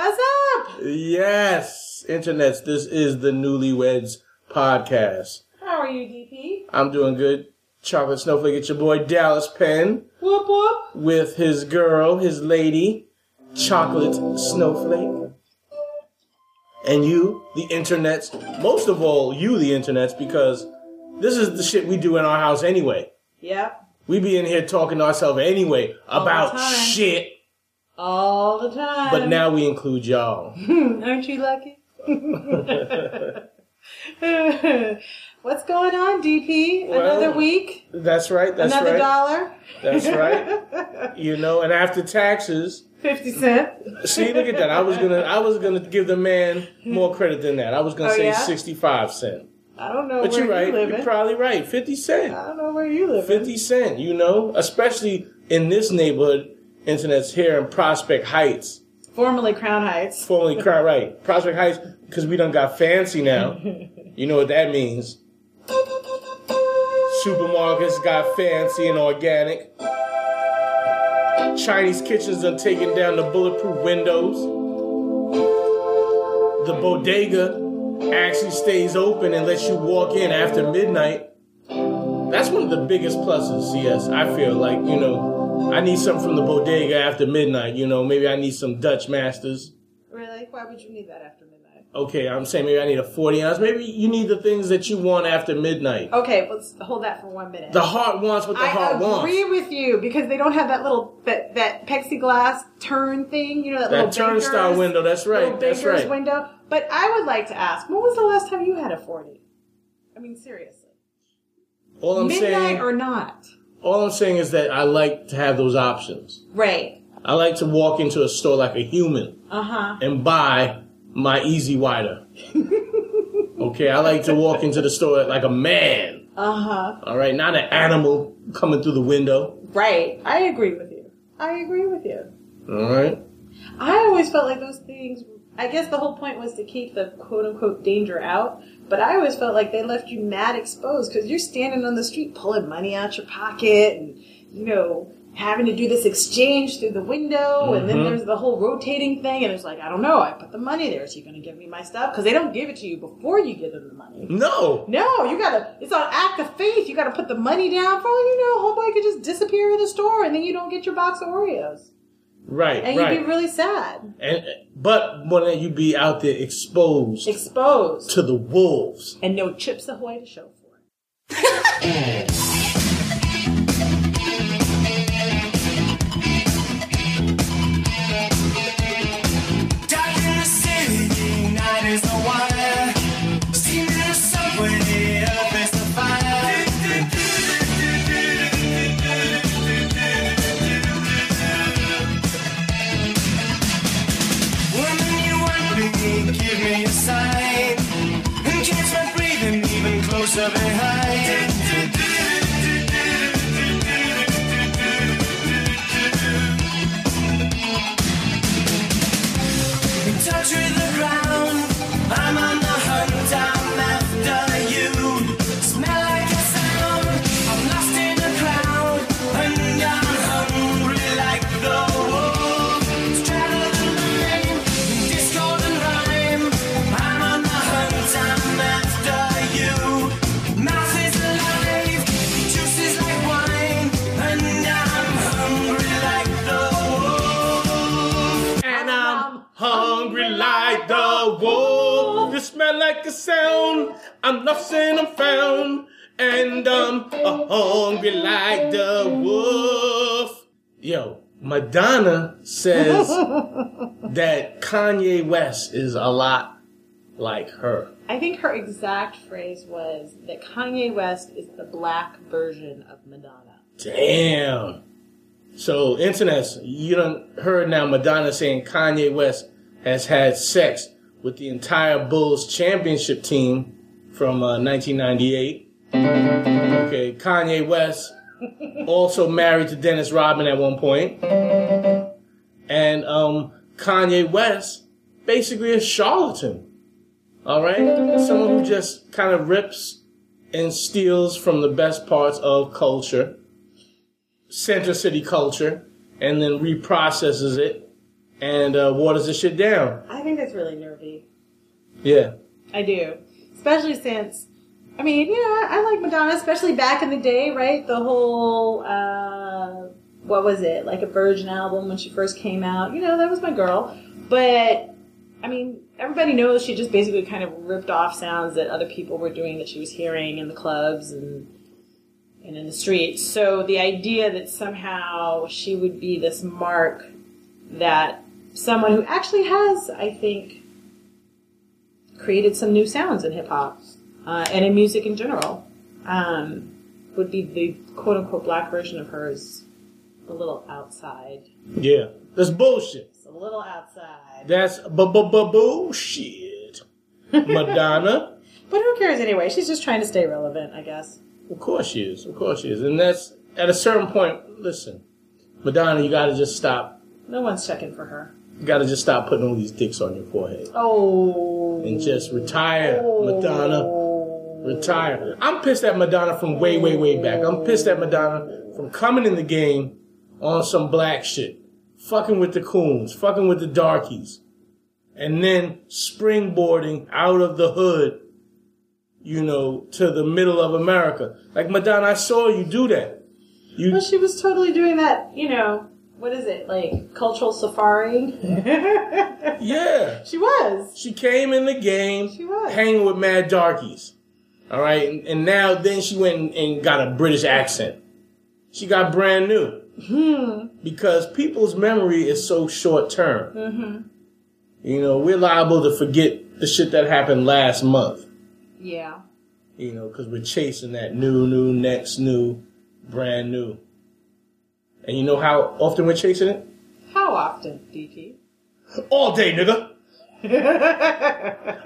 What's up? Yes, internets. This is the Newlyweds Podcast. How are you, DP? I'm doing good. Chocolate Snowflake, it's your boy Dallas Penn Whoop whoop. with his girl, his lady, Chocolate Snowflake. And you, the internets, most of all, you, the internets, because this is the shit we do in our house anyway. Yep. We be in here talking to ourselves anyway about time. shit, All the time. but now we include y'all. Aren't you lucky? What's going on, DP? Well, Another week? That's right, that's Another right. dollar? That's right. You know, and after taxes, 50 cent. see, look at that. I was gonna, I was gonna give the man more credit than that. I was gonna Oh, say yeah? sixty-five cent. I don't know But where you're right. you live You're probably right. Fifty cent. I don't know where you live 50 cent, you know, especially in this neighborhood, internet's here in Prospect Heights, Formerly Crown Heights. formerly Crown, right, Prospect Heights, because we done got fancy now. You know what that means. Supermarkets got fancy and organic. Chinese kitchens done taking down the bulletproof windows. The bodega actually stays open and lets you walk in after midnight. That's one of the biggest pluses, CS. I feel like, you know, I need something from the bodega after midnight. You know, maybe I need some Dutch Masters. Really? Why would you need that after midnight? Okay, I'm saying maybe I need a 40 ounce. Maybe you need the things that you want after midnight. Okay, let's hold that for one minute. The heart wants what the I heart wants. I agree with you because they don't have that little that that plexiglass turn thing, you know that, That little turnstile window, that's right, that's right. window. But I would like to ask, when was the last time you had a forty? I mean, seriously, All I'm midnight saying, or not? All I'm saying is that I like to have those options. Right. I like to walk into a store like a human Uh huh. and buy my E-Z Wider. okay, I like to walk into the store like a man. Uh huh. All right, not an animal coming through the window. Right. I agree with you. I agree with you. All right. I always felt like those things. I guess the whole point was to keep the quote unquote danger out. But I always felt like they left you mad exposed because you're standing on the street pulling money out your pocket and, you know, having to do this exchange through the window. And then Mhm. there's the whole rotating thing. And it's like, I don't know. I put the money there. Is he going to give me my stuff? Because they don't give it to you before you give them the money. No. No, you gotta, it's an act of faith. You gotta put the money down. For you know, homeboy could just disappear in the store and then you don't get your box of Oreos. Right, And right. you'd be really sad. and but when you'd be out there exposed Exposed. to the wolves. And no chips ahoy to show for it. Even lost and I'm found. and I'm hungry like the wolf. Yo, Madonna says that Kanye West is a lot like her. I think her exact phrase was that Kanye West is the black version of Madonna. Damn. So, internet, you done heard now Madonna saying Kanye West has had sex with the entire Bulls championship team from uh, 1998. Okay, Kanye West also married to Dennis Rodman at one point. And um, Kanye West basically a charlatan. All right? Someone who just kind of rips and steals from the best parts of culture, Center City culture, and then reprocesses it and uh, waters the shit down. I think that's really nervy. Yeah. I do. Especially since, I mean, you know, I, like Madonna, especially back in the day, right? The whole, uh, what was it? Like a Virgin album when she first came out. You know, that was my girl. But, I mean, everybody knows she just basically kind of ripped off sounds that other people were doing that she was hearing in the clubs and and in the streets. So the idea that somehow she would be this mark that someone who actually has, I think, created some new sounds in hip hop uh, and in music in general, um, would be the quote unquote black version of hers. A little outside. Yeah. That's bullshit. It's a little outside. That's bullshit. Madonna. But who cares anyway? She's just trying to stay relevant, I guess. Of course she is. Of course she is. And that's at a certain point. Listen, Madonna, you got to just stop. No one's checking for her. You got to just stop putting all these dicks on your forehead Oh. And just retire, Madonna. Retire. I'm pissed at Madonna from way, way, way back. I'm pissed at Madonna from coming in the game on some black shit, fucking with the coons, fucking with the darkies, and then springboarding out of the hood, you know, to the middle of America. Like Madonna, I saw you do that. You Well, she was totally doing that, you know, what is it, like cultural safari? Yeah. she was. She came in the game She was. hanging with mad darkies. All right. And, and now then she went and, and got a British accent. She got brand new. Hmm. Because people's memory is so short term. Mm-hmm. You know, we're liable to forget the shit that happened last month. Yeah. You know, because we're chasing that new, new, next new, brand new. And you know how often we're chasing it? How often, DP? All day, nigga.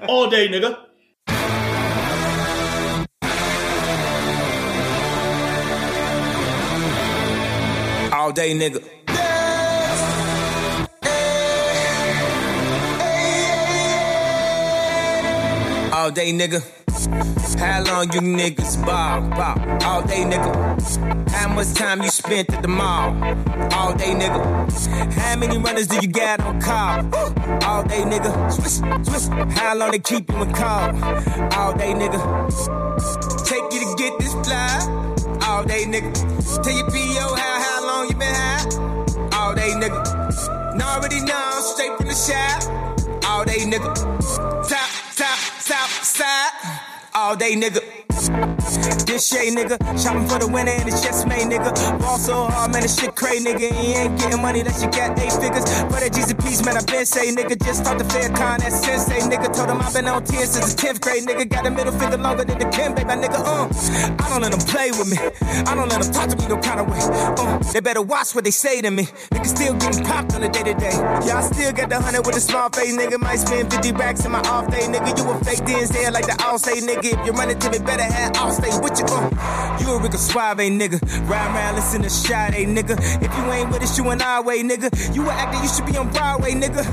All day, nigga. All day, nigga. All day, nigga. How long you niggas ball? ball? All day, nigga. How much time you spent at the mall? All day, nigga. How many runners do you got on call? All day, nigga. Swish, swish. How long they keep you in call? All day, nigga. Take you to get this fly. All day, nigga. Tell your PO how, how long you been high. All day, nigga. Know already know, straight from the shower. All day, nigga. Top, top, top, side. All day, nigga. This shit, nigga. Shopping for the winner and it's just made, nigga. Ball so hard, man, this shit crazy, nigga. You ain't getting money unless you got eight figures. But at Peace, man, I been say, nigga. Just start the Farrakhan, that sensei, nigga. Told him I've been on 10 since the 10th grade, nigga. Got a middle finger longer than the Kim, baby, nigga. Uh, I don't let them play with me. I don't let them talk to me no kind of way. Uh, they better watch what they say to me. Nigga still getting popped on the day to day. Yeah, I still got the hundred with a small face, nigga. Might spend 50 racks in my off day, nigga. You a fake Denzel like the all say, nigga. If you run it to me, better have all stay with you. Uh, you a Rico Suave, nigga. Ride around, listen to Sade, nigga. If you ain't with us, you an our way, nigga. You an actor, you should be on Broadway, nigga.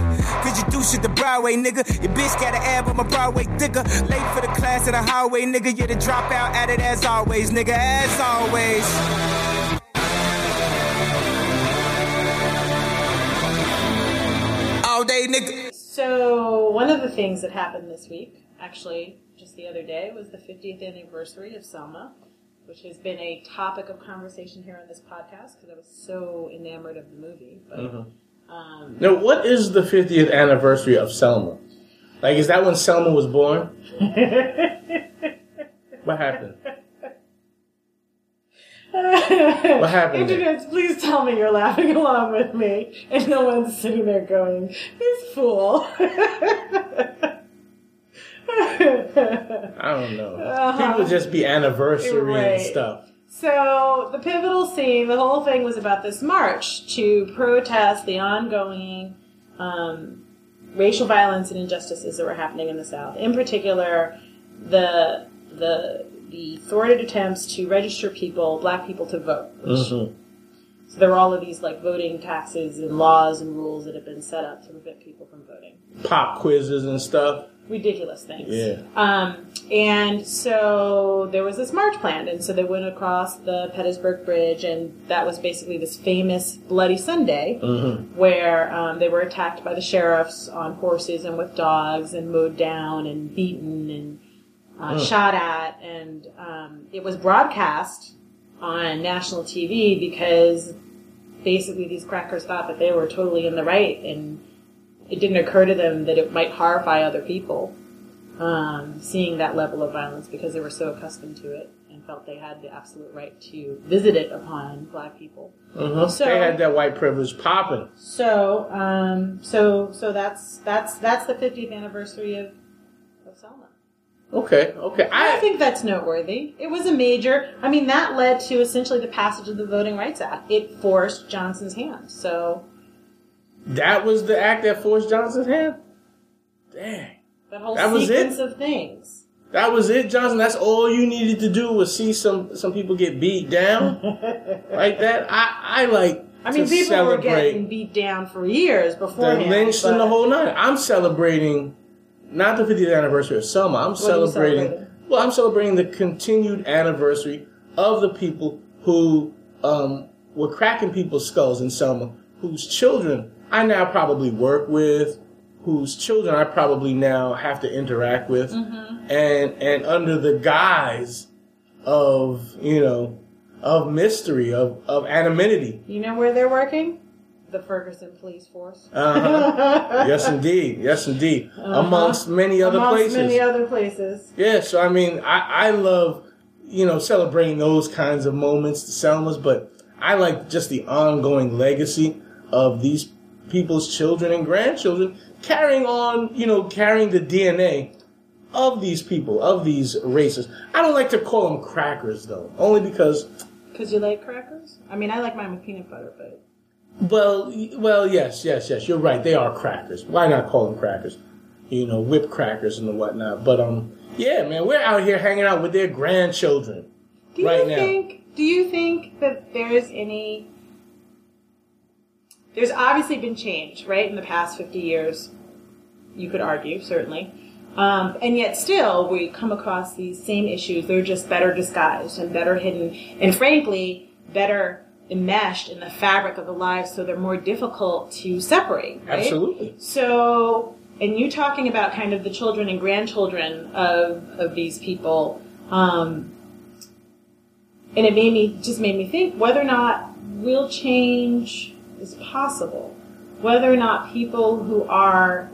Cause you do shit the Broadway, nigga. Your bitch got an ab my Broadway thicker. Late for the class in the highway, nigga. You're the dropout at it as always, nigga. As always. Day. So, one of the things that happened this week, actually, just the other day, was the 50th anniversary of Selma, which has been a topic of conversation here on this podcast because I was so enamored of the movie. But, um, Now, what is the 50th anniversary of Selma? Like, is that when Selma was born? What happened? What happened there? Internet, please tell me you're laughing along with me, and no one's sitting there going, "This fool." I don't know. Uh-huh. People just be anniversary Right. and stuff. So the pivotal scene, the whole thing was about this march to protest the ongoing um, racial violence and injustices that were happening in the South. In particular, the the the thwarted attempts to register people, black people, to vote. Which, Mhm. So there were all of these like voting taxes and laws and rules that had been set up to prevent people from voting. Pop quizzes and stuff. Ridiculous things. Yeah. Um, and so there was this march planned, and so they went across the Pettus Bridge, and that was basically this famous Bloody Sunday Mm-hmm. where um, they were attacked by the sheriffs on horses and with dogs, and mowed down and beaten and uh, shot at, and um, it was broadcast on national TV because basically these crackers thought that they were totally in the right, and it didn't occur to them that it might horrify other people um, seeing that level of violence because they were so accustomed to it and felt they had the absolute right to visit it upon black people. Mhm. So- they had that white privilege popping. So, um, so, so that's that's that's the 50th anniversary of of Selma. Okay, okay. I I think that's noteworthy. It was a major. I mean, that led to essentially the passage of the Voting Rights Act. It forced Johnson's hand. So that was the act that forced Johnson's hand. Dang. that whole That was sequence it? of things. That was it, Johnson. That's all you needed to do was see some some people get beat down like that. I I like. I mean, people were getting beat down for years before. lynched and the whole night. I'm celebrating not the 50th anniversary of Selma. I'm celebrating? Well, I'm celebrating the continued anniversary of the people who um, were cracking people's skulls in Selma, whose children I now probably work with, whose children I probably now have to interact with, Mm-hmm. and and under the guise of you know of mystery of of anonymity. You know where they're working? The Ferguson Police Force. Uh-huh. yes, indeed. Yes, indeed. Amongst many other Amongst places. many other places. Yeah, so I mean, I, I love, you know, celebrating those kinds of moments, the Selmas, but I like just the ongoing legacy of these people's children and grandchildren carrying on, you know, carrying the DNA of these people, of these races. I don't like to call them crackers, though, only because, Because you like crackers? I mean, I like mine with peanut butter, but. well, well, yes, yes, yes, you're right. They are crackers. Why not call them crackers? You know, whip crackers and the whatnot. But, um, yeah, man, we're out here hanging out with their grandchildren. Do you Right now. think? Do you think that there's any? There's obviously been change, right, in the past fifty years. You could argue, certainly, um, and yet still we come across these same issues. They're just better disguised and better hidden, and frankly, better enmeshed in the fabric of the lives, so they're more difficult to separate. Right? Absolutely. So, and you talking about kind of the children and grandchildren of of these people, um, and it made me just made me think whether or not we'll change is possible, whether or not people who are,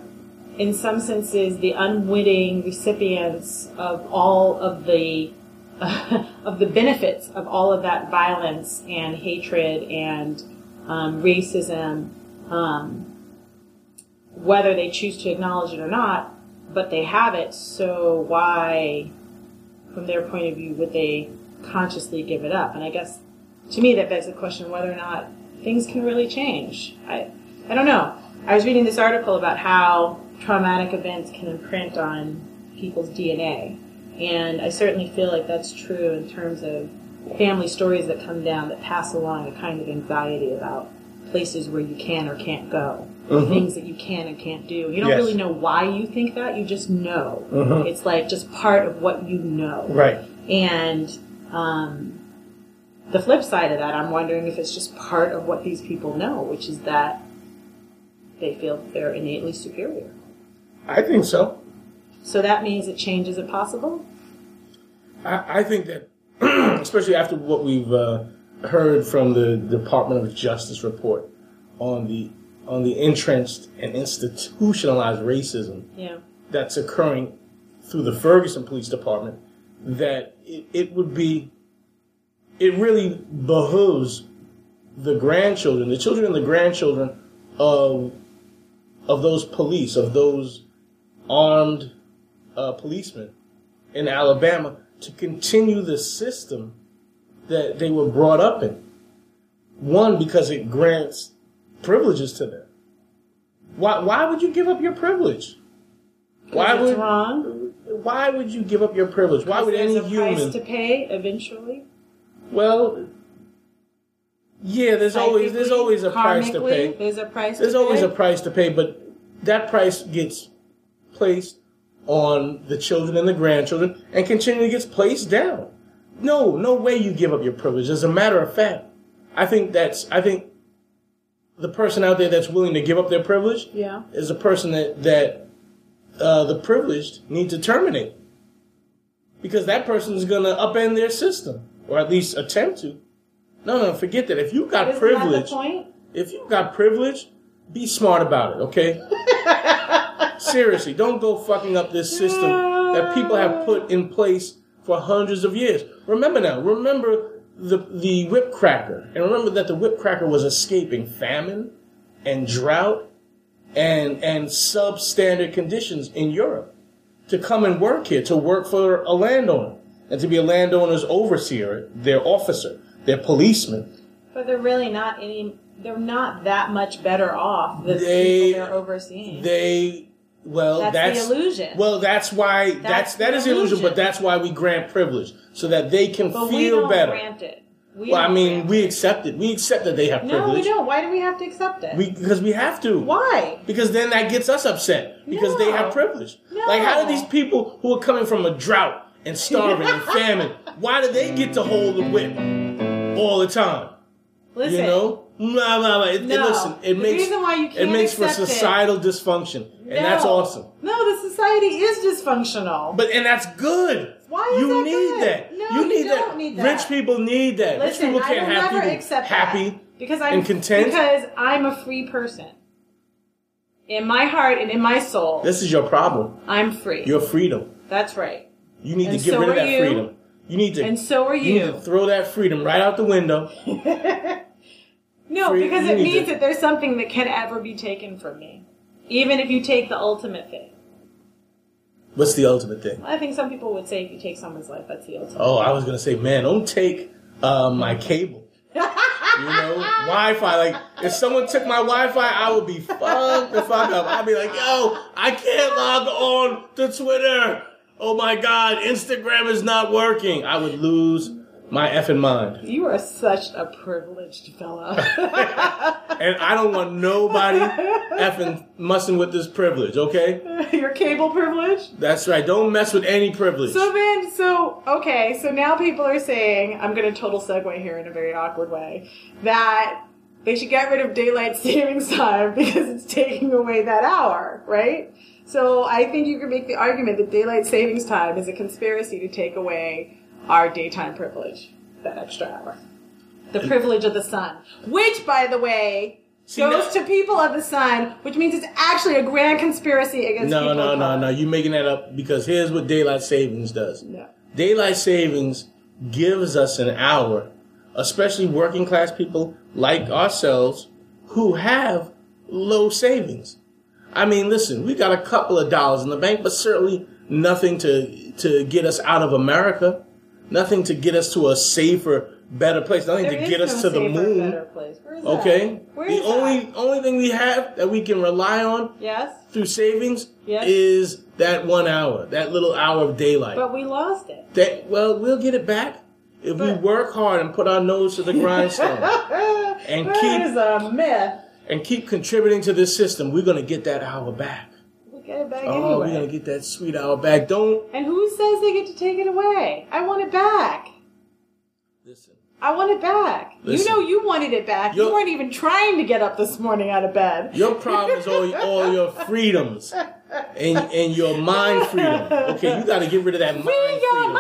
in some senses, the unwitting recipients of all of the of the benefits of all of that violence and hatred and um, racism. Um, whether they choose to acknowledge it or not, but they have it, so why, from their point of view, would they consciously give it up? And I guess, to me, that begs the question whether or not things can really change. I, I don't know. I was reading this article about how traumatic events can imprint on people's DNA, and I certainly feel like that's true in terms of family stories that come down that pass along a kind of anxiety about places where you can or can't go, things that you can and can't do. You don't Yes. really know why you think that, you just know. Mhm. It's like just part of what you know. Right. And um, the flip side of that, I'm wondering if it's just part of what these people know, which is that they feel they're innately superior. I think so. So that means that change isn't possible? I, I think that, especially after what we've uh, heard from the Department of Justice report on the on the entrenched and institutionalized racism Yeah. that's occurring through the Ferguson Police Department, that it, it would be it really behooves the grandchildren, the children and the grandchildren of of those police, of those armed uh, policemen in Alabama, to continue the system that they were brought up in. One, because it grants privileges to them. Why? Why would you give up your privilege? Why would wrong. Why would you give up your privilege? Why would any a human? price to pay eventually? Well, yeah, there's always there's always a price to pay. There's a price. There's always pay. a price to pay, but that price gets placed on the children and the grandchildren and continually gets placed down. No, no way you give up your privilege. As a matter of fact, I think that's I think the person out there that's willing to give up their privilege Yeah. is a person that that uh, the privileged need to terminate because that person is going to upend their system or at least attempt to. No, no, forget that. If you got Isn't privilege, that the point? if you got privilege, be smart about it, okay? Seriously, don't go fucking up this system that people have put in place for hundreds of years. Remember now, remember the the whip cracker, and remember that the whip cracker was escaping famine and drought and and substandard conditions in Europe to come and work here, to work for a landowner, and to be a landowner's overseer, their officer, their policeman. But they're really not any. They're not that much better off than the They- people they're overseeing. They well, That's that's, the illusion. Well, that's why that's, That's that is the illusion, illusion. but that's why we grant privilege so that they can but we feel don't better. grant it. We well, I mean, we accept it. We accept that they have privilege. No, we don't. Why do we have to accept it? We because we have to. Why? Because then that gets us upset because they have privilege. No. Like how do these people who are coming from a drought and starving and famine, why do they get to hold the whip all the time? Listen. You know? Blah, blah, blah. It, it- listen, it The makes reason why you can't makes for accept it- societal dysfunction, and that's awesome. No, the society is dysfunctional. But and that's good. Why is you that need good? that? No, you you need don't that. need that. Rich people need that. Listen, Rich people can't have never people accept happy. because I'm and content. Because I'm a free person. In my heart and in my soul, This is your problem. I'm free. Your freedom. That's right. You need And to get so rid of that you. freedom. You need to. And so are you you. throw that freedom right out the window. No, Free- because it means to- that there's something that can ever be taken from me. Even if you take the ultimate thing. What's the ultimate thing? I think some people would say if you take someone's life, that's the ultimate. Oh, I was gonna say, man, don't take uh, my cable. You know, Wi-Fi. Like, if someone took my Wi-Fi, I would be fucked the fuck up. I'd be like, yo, I can't log on to Twitter. Oh my god, Instagram is not working. I would lose my effing mind. You are such a privileged fella. And I don't want nobody effing messing with this privilege, okay? Your cable privilege? That's right. Don't mess with any privilege. So then, so, okay, so now people are saying, I'm going to total segue here in a very awkward way, that they should get rid of daylight savings time because it's taking away that hour, right? So I think you can make the argument that daylight savings time is a conspiracy to take away our daytime privilege, that extra hour. The privilege of the sun, which, by the way, See, goes now- to people of the sun, which means it's actually a grand conspiracy against no, people no, no, color. no. You're making that up because here's what daylight savings does. No. Daylight savings gives us an hour, especially working class people like ourselves who have low savings. I mean, listen, we got a couple of dollars in the bank, but certainly nothing to to get us out of America, nothing to get us to a safer, better place, nothing There to get us no to the moon. better place. Where is that? Okay, Where the is only that? only thing we have that we can rely on Yes, through savings Yes. is that one hour, that little hour of daylight. but we lost it. That well, we'll get it back if we work hard and put our nose to the grindstone And That keep- is a myth. And keep contributing to this system. We're gonna get that hour back. We'll get it back Oh, we're gonna get that sweet hour back. Don't And who says they get to take it away? I want it back. listen. I want it back. Listen. you know you wanted it back. you You're- weren't even trying to get up this morning out of bed. Your problem is all, all your freedoms and and your mind freedom. Okay, you got to get rid of that mind Free your freedom.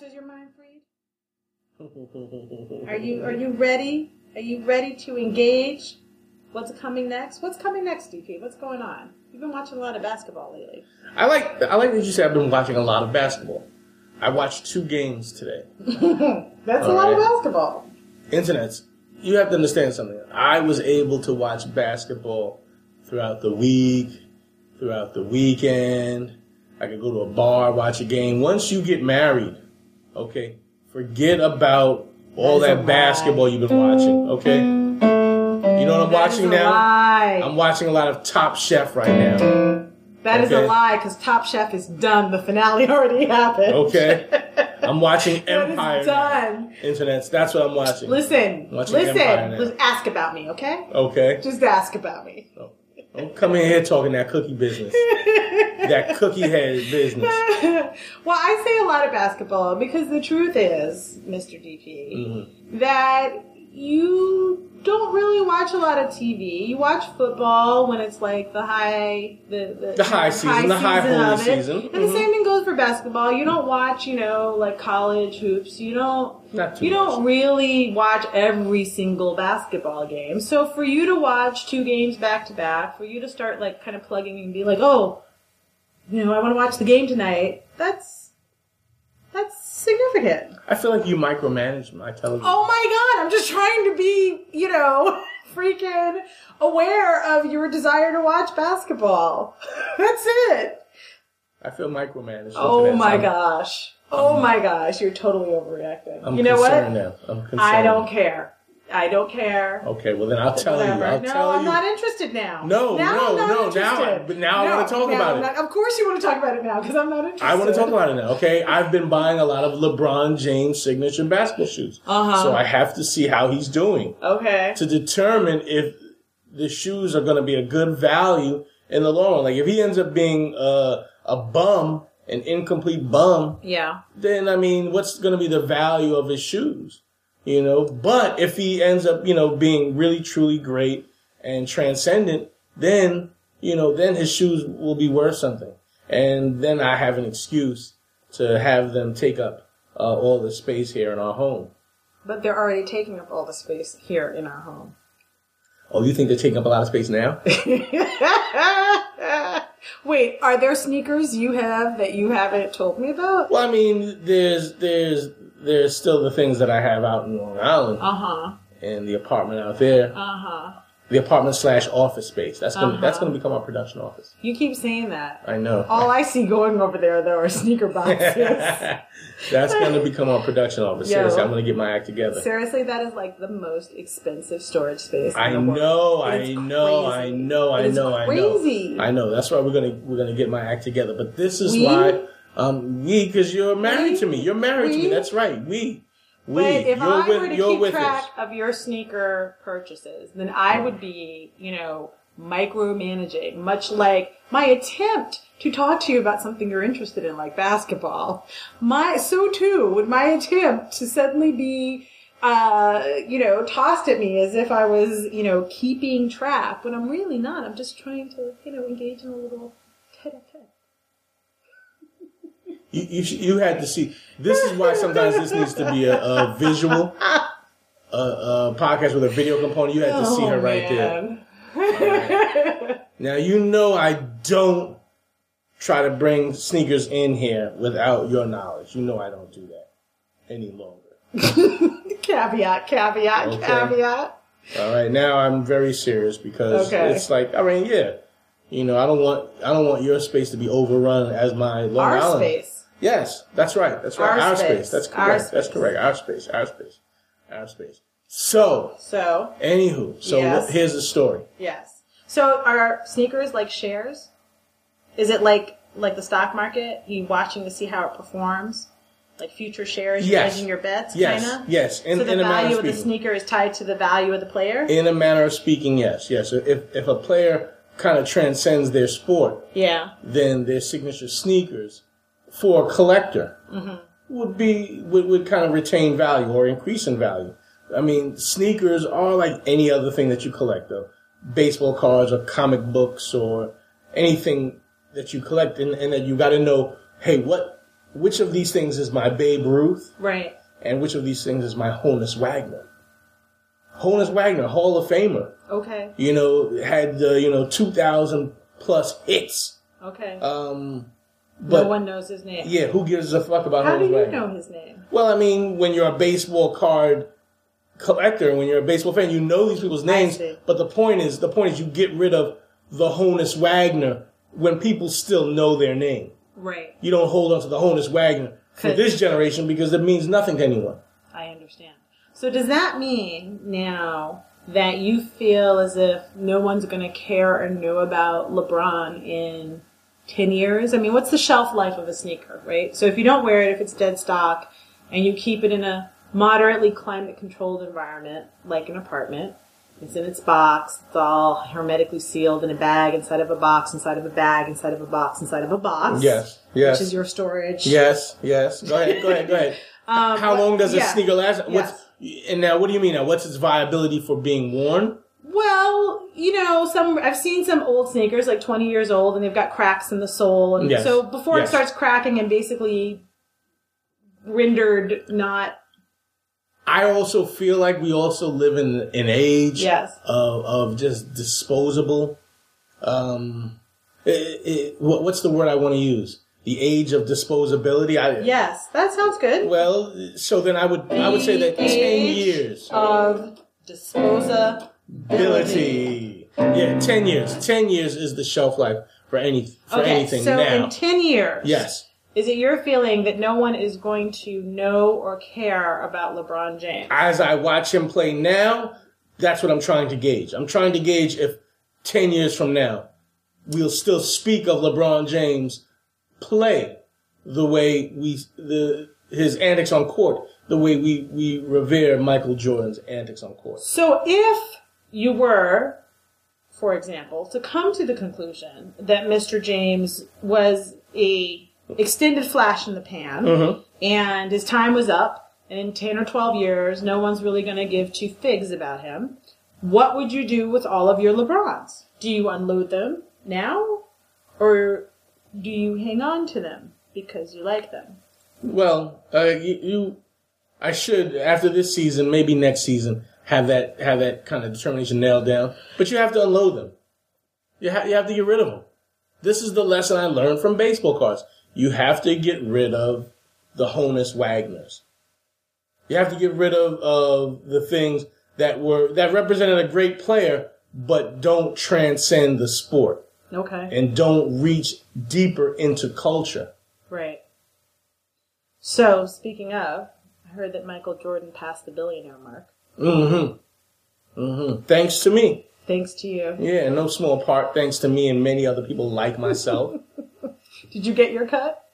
Is your mind freed? Are you are you ready? Are you ready to engage? What's coming next? What's coming next, DP? What's going on? You've been watching a lot of basketball lately. I like I like that you say I've been watching a lot of basketball. I watched two games today. That's a All lot of basketball. Internets. You have to understand something. I was able to watch basketball throughout the week, throughout the weekend. I could go to a bar, watch a game. Once you get married, okay, forget about all That is that lie. basketball you've been watching, okay? You know what I'm That is watching a now? lie. I'm watching a lot of Top Chef right now. That is Okay. a lie because Top Chef is done. The finale already happened. Okay? I'm watching Empire. done. Internets, that's what I'm watching. Listen, Watching Empire listen. Listen, Ask about me, okay? Okay? Just ask about me. Oh. Don't come in here talking that cookie business. that cookie head business. well, I say a lot of basketball because the truth is, Mr. DP, Mm-hmm. that you don't really watch a lot of TV. You watch football when it's like the high, the the, The high season, the high holy season. And the Mhm. same thing goes for basketball. You don't watch, you know, like college hoops. You don't. Not You much. don't really watch every single basketball game. So for you to watch two games back to back, for you to start like kind of plugging and be like, oh, you know, I want to watch the game tonight. That's that's significant. I feel like you micromanage my television. Oh my god, I'm just trying to be, you know, freaking aware of your desire to watch basketball. That's it. I feel micromanaged. Oh my I'm- gosh. Oh my gosh, you're totally overreacting. I'm you know what? now. I'm concerned. I don't care. I don't care. Okay, well then I'll tell you. I'll no, tell I'm you. not interested now. No, now no, no, now I- but now I wanna talk about I'm it. not- of course, you want to talk about it now because I'm not interested. I want to talk about it now. Okay, I've been buying a lot of LeBron James signature basketball shoes, Uh-huh. so I have to see how he's doing Okay. to determine if the shoes are going to be a good value in the long run. Like if he ends up being uh, a bum, an incomplete bum, Yeah. then I mean, what's going to be the value of his shoes? You know, but if he ends up, you know, being really truly great and transcendent, then, you know, then his shoes will be worth something. And then I have an excuse to have them take up uh, all the space here in our home. But they're already taking up all the space here in our home. Oh, you think they're taking up a lot of space now? Wait, are there sneakers you have that you haven't told me about? well, I mean, there's, there's, there's still the things that I have out in Long Island Uh huh. and the apartment out there, Uh huh. the apartment slash office space. That's gonna, that's Uh-huh. gonna become our production office. You keep saying that. I know. All I see going over there though are sneaker boxes. That's going to become our production office. Yo. Seriously, I'm going to get my act together. Seriously, that is like the most expensive storage space. I in the world. know, I know, I know, I know, I know. crazy. I know. That's why we're gonna we're gonna get my act together. But this is We? why, um, we because you're married We? to me. You're married to me. That's right. We, we. But if you're I with were to keep track us. of your sneaker purchases, then I would be, you know, micromanaging, much like my attempt to talk to you about something you're interested in, like basketball. My so too would my attempt to suddenly be, uh, you know, tossed at me as if I was, you know, keeping track when I'm really not. I'm just trying to, you know, engage in a little tete-a-tete. You, you you had to see. This is why sometimes this needs to be a, a visual, a, a podcast with a video component. You had to see her oh, right there. there. Now you know I don't try to bring sneakers in here without your knowledge. You know I don't do that any longer. caveat, caveat, Okay. caveat. All right, now I'm very serious because Okay. it's like I mean, yeah, you know I don't want I don't want your space to be overrun as my Long Our Island. space. Yes, that's right. That's right. Our space. That's correct. That's correct. Our space. Our space. Our space. So, So, anywho, so Yes. here's the story. yes. So, are sneakers like shares? Is it like like the stock market? You watching to see how it performs? Like future shares, you're Yes. hedging your bets, Yes, kind of? yes. In, so the in a value of of the sneaker is tied to the value of the player? In a manner of speaking, yes, yes. If if a player kind of transcends their sport, yeah. then their signature sneakers for a collector Mm-hmm. would be would, would kind of retain value or increase in value. I mean, sneakers are like any other thing that you collect, though. Baseball cards or comic books or anything that you collect, and, and that you got to know, hey, what which of these things is my Babe Ruth Right. and which of these things is my Honus Wagner. Honus Wagner, Hall of Famer, Okay. you know, had uh, you know two thousand plus hits. Okay. Um, but no one knows his name. yeah, who gives a fuck about How do you Wagner? know his name? Well, I mean, when you're a baseball card collector, when you're a baseball fan, you know these people's names. But the point is, the point is, you get rid of the Honus Wagner when people still know their name. Right. You don't hold on to the Honus Wagner for this generation because it means nothing to anyone. I understand. So does that mean now that you feel as if no one's going to care or know about LeBron in 10 years? I mean, what's the shelf life of a sneaker, right? So if you don't wear it, if it's dead stock, and you keep it in a moderately climate controlled environment, like an apartment, it's in its box, it's all hermetically sealed in a bag inside of a box, inside of a bag, inside of a box, inside of a box. Yes, yes, Which is your storage. yes, yes. Go ahead, go ahead, go ahead. Um, How but- long does a yeah. sneaker last? Yes. And now? What do you mean now? What's its viability for being worn? Well, you know, some I've seen some old sneakers like 20 years old and they've got cracks in the sole and Yes. so before Yes. it starts cracking and basically rendered not I also feel like we also live in an age Yes. of, of just disposable. Um, it, it, what, what's the word I want to use? The age of disposability. I, Yes, that sounds good. Well, so then I would I would say that The ten years. of disposability. Ability. Yeah, ten years. Ten years is the shelf life for any for Okay, anything so now. in 10 years. yes. Is it your feeling that no one is going to know or care about LeBron James? As I watch him play now, that's what I'm trying to gauge. I'm trying to gauge if ten years from now we'll still speak of LeBron James play the way we the his antics on court, the way we we revere Michael Jordan's antics on court. So if you were, for example, to come to the conclusion that Mr. James was a extended flash in the pan Mhm. and his time was up and in 10 or 12 years no one's really going to give two figs about him, what would you do with all of your LeBrons? Do you unload them now or do you hang on to them because you like them? Well, uh, you, you, I should after this season, maybe next season, have that have that kind of determination nailed down. But you have to unload them. You have you have to get rid of them. This is the lesson I learned from baseball cards. You have to get rid of the Honus Wagners. You have to get rid of of the things that were that represented a great player, but don't transcend the sport Okay. and don't reach deeper into culture. Right. So, speaking of, I heard that Michael Jordan passed the billionaire mark. Mm-hmm. Mm-hmm. Thanks to me. Thanks to you. Yeah, no small part thanks to me and many other people like myself. Did you get your cut?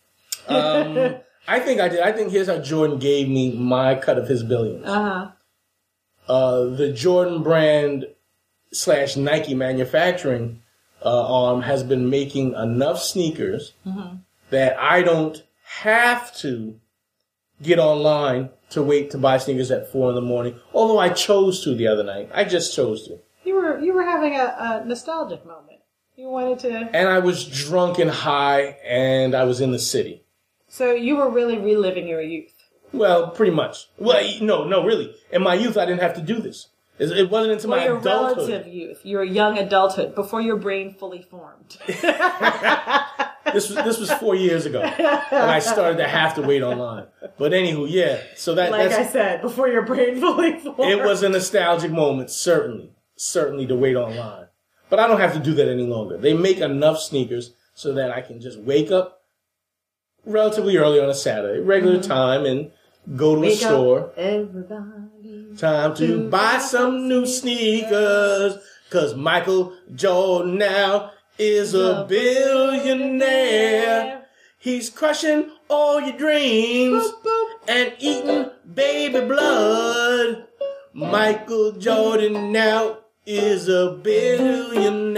um, I think I did. I think here's how Jordan gave me my cut of his billions. Uh huh. Uh, the Jordan brand slash Nike manufacturing uh, arm has been making enough sneakers that I don't have to get online to wait to buy sneakers at four in the morning. Although I chose to the other night. I just chose to. You were you were having a, a nostalgic moment. You wanted to. And I was drunk and high and I was in the city. So you were really reliving your youth. Well, pretty much. Well, no, no, really. In my youth, I didn't have to do this. It wasn't until Well, my your adulthood. relative youth, your young adulthood, before your brain fully formed. This was this was four years ago, and I started to have to wait online. But anywho, yeah. So that like I said, before your brain fully formed. it was a nostalgic moment, certainly, certainly to wait online. But I don't have to do that any longer. They make enough sneakers so that I can just wake up relatively early on a Saturday, regular time, and go to Mm-hmm. Wake a store. everybody. Time to buy some new sneakers. Cause Michael Jordan now is a billionaire. He's crushing all your dreams and eating baby blood. Michael Jordan now is a billionaire.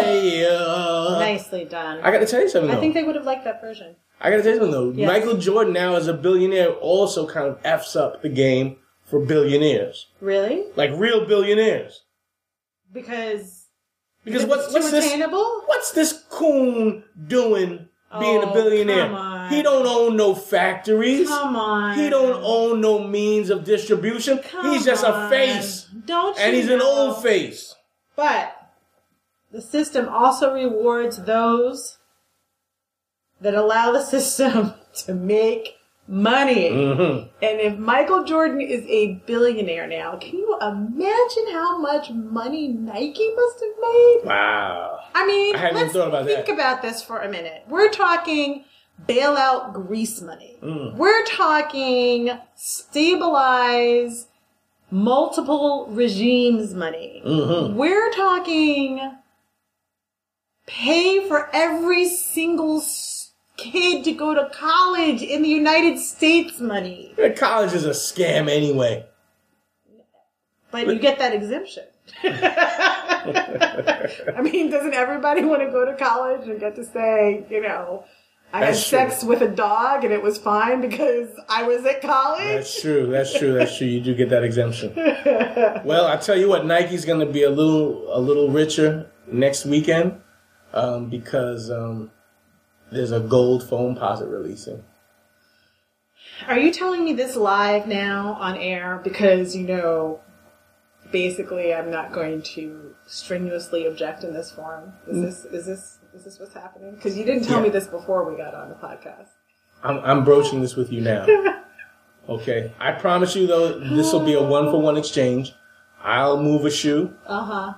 Nicely done. I gotta tell you something though. I think they would have liked that version. I gotta tell you something though. Yes. Michael Jordan now is a billionaire also kind of F's up the game for billionaires. Really? Like real billionaires. Because Because what's what's this attainable? what's this coon doing being Oh, a billionaire? on. He don't own no factories. Come on. He don't own no means of distribution. Come he's just a face. Don't you And he's an old face. But the system also rewards those that allow the system to make money. Mm-hmm. And if Michael Jordan is a billionaire now, can you imagine how much money Nike must have made? Wow. I mean, I let's about think that. about this for a minute. We're talking bailout grease money. Mm. We're talking stabilize multiple regimes money. Mhm. We're talking pay for every single kid to go to college in the United States money. College is a scam anyway. But you get that exemption. I mean, doesn't everybody want to go to college and get to say, you know, I That's had true. sex with a dog and it was fine because I was at college? That's true. That's true. That's true. You do get that exemption. Well, I tell you what, Nike's going to be a little a little richer next weekend um, because um, there's a gold Foamposite releasing. Are you telling me this live now on air because you know basically I'm not going to strenuously object in this forum? Is this is this is this what's happening? Because you didn't tell Yeah. me this before we got on the podcast. I'm, I'm broaching this with you now. Okay. I promise you though, this will be a one for one exchange. I'll move a shoe Uh huh.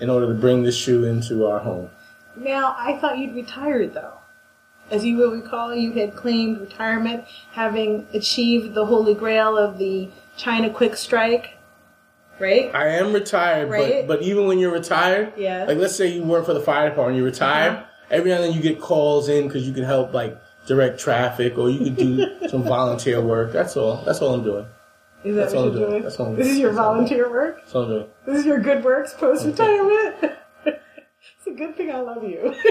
in order to bring this shoe into our home. Now I thought you'd retired though. As you will recall, you had claimed retirement, having achieved the holy grail of the China Quick Strike, right? I am retired, Right. but but even when you're retired, Yeah. like let's say you work for the fire department, you retire. Uh-huh. Every now and then you get calls in because you can help like direct traffic or you can do some volunteer work. That's all. That's all I'm doing. Is that That's what all you're doing. doing? That's all I'm doing. this is your That's volunteer work? That's all I'm doing. This is your good works post retirement. a good thing I love you.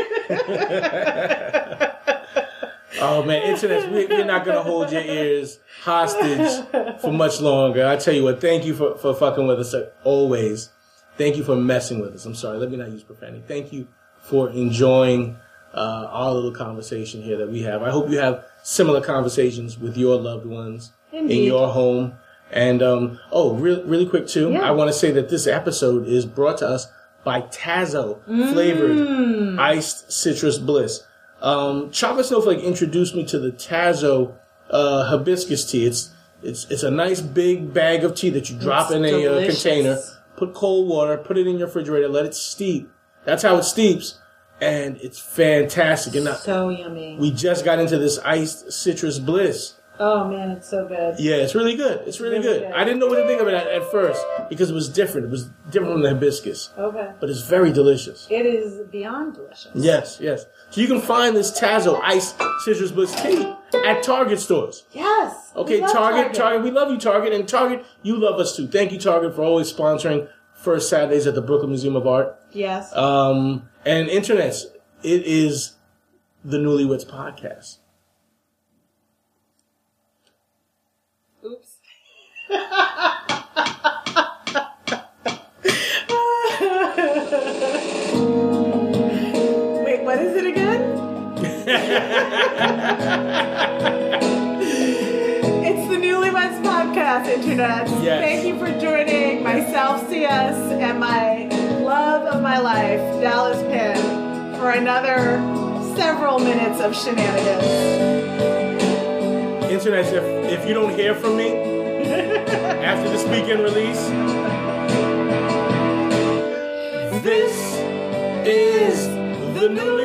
Oh man, internet, we, we're not gonna hold your ears hostage for much longer. I tell you what, thank you for, for fucking with us always. Thank you for messing with us. I'm sorry, let me not use profanity. Thank you for enjoying uh, our little conversation here that we have. I hope you have similar conversations with your loved ones in your home. And um, oh, re- really quick too, Yeah. I want to say that this episode is brought to us by Tazo Mm. flavored iced citrus bliss. Um, Chocolate Snowflake introduced me to the Tazo uh, hibiscus tea. It's it's it's a nice big bag of tea that you drop It's in a uh, container, put cold water, put it in your refrigerator, let it steep. That's how it steeps, and it's fantastic. And now, so yummy. we just got into this iced citrus bliss. Oh man, it's so good. Yeah, it's really good. It's really, Really good. good. I didn't know what to think of it at, at first because it was different. It was different from the hibiscus, Okay. but it's very delicious. It is beyond delicious. Yes, yes. So you can find this Tazo iced citrus bliss tea at Target stores. Yes. Okay, love Target, Target, we love you, Target, and Target, you love us too. Thank you, Target, for always sponsoring First Saturdays at the Brooklyn Museum of Art. Yes. Um, and internets, it is the Newlyweds Podcast. Wait, what is it again? it's the Newlyweds Podcast, Internet. Yes. Thank you for joining myself, CS, and my love of my life, Dallas Penn, for another several minutes of shenanigans. Internet, if, if you don't hear from me after this weekend release, this is the Newlyweds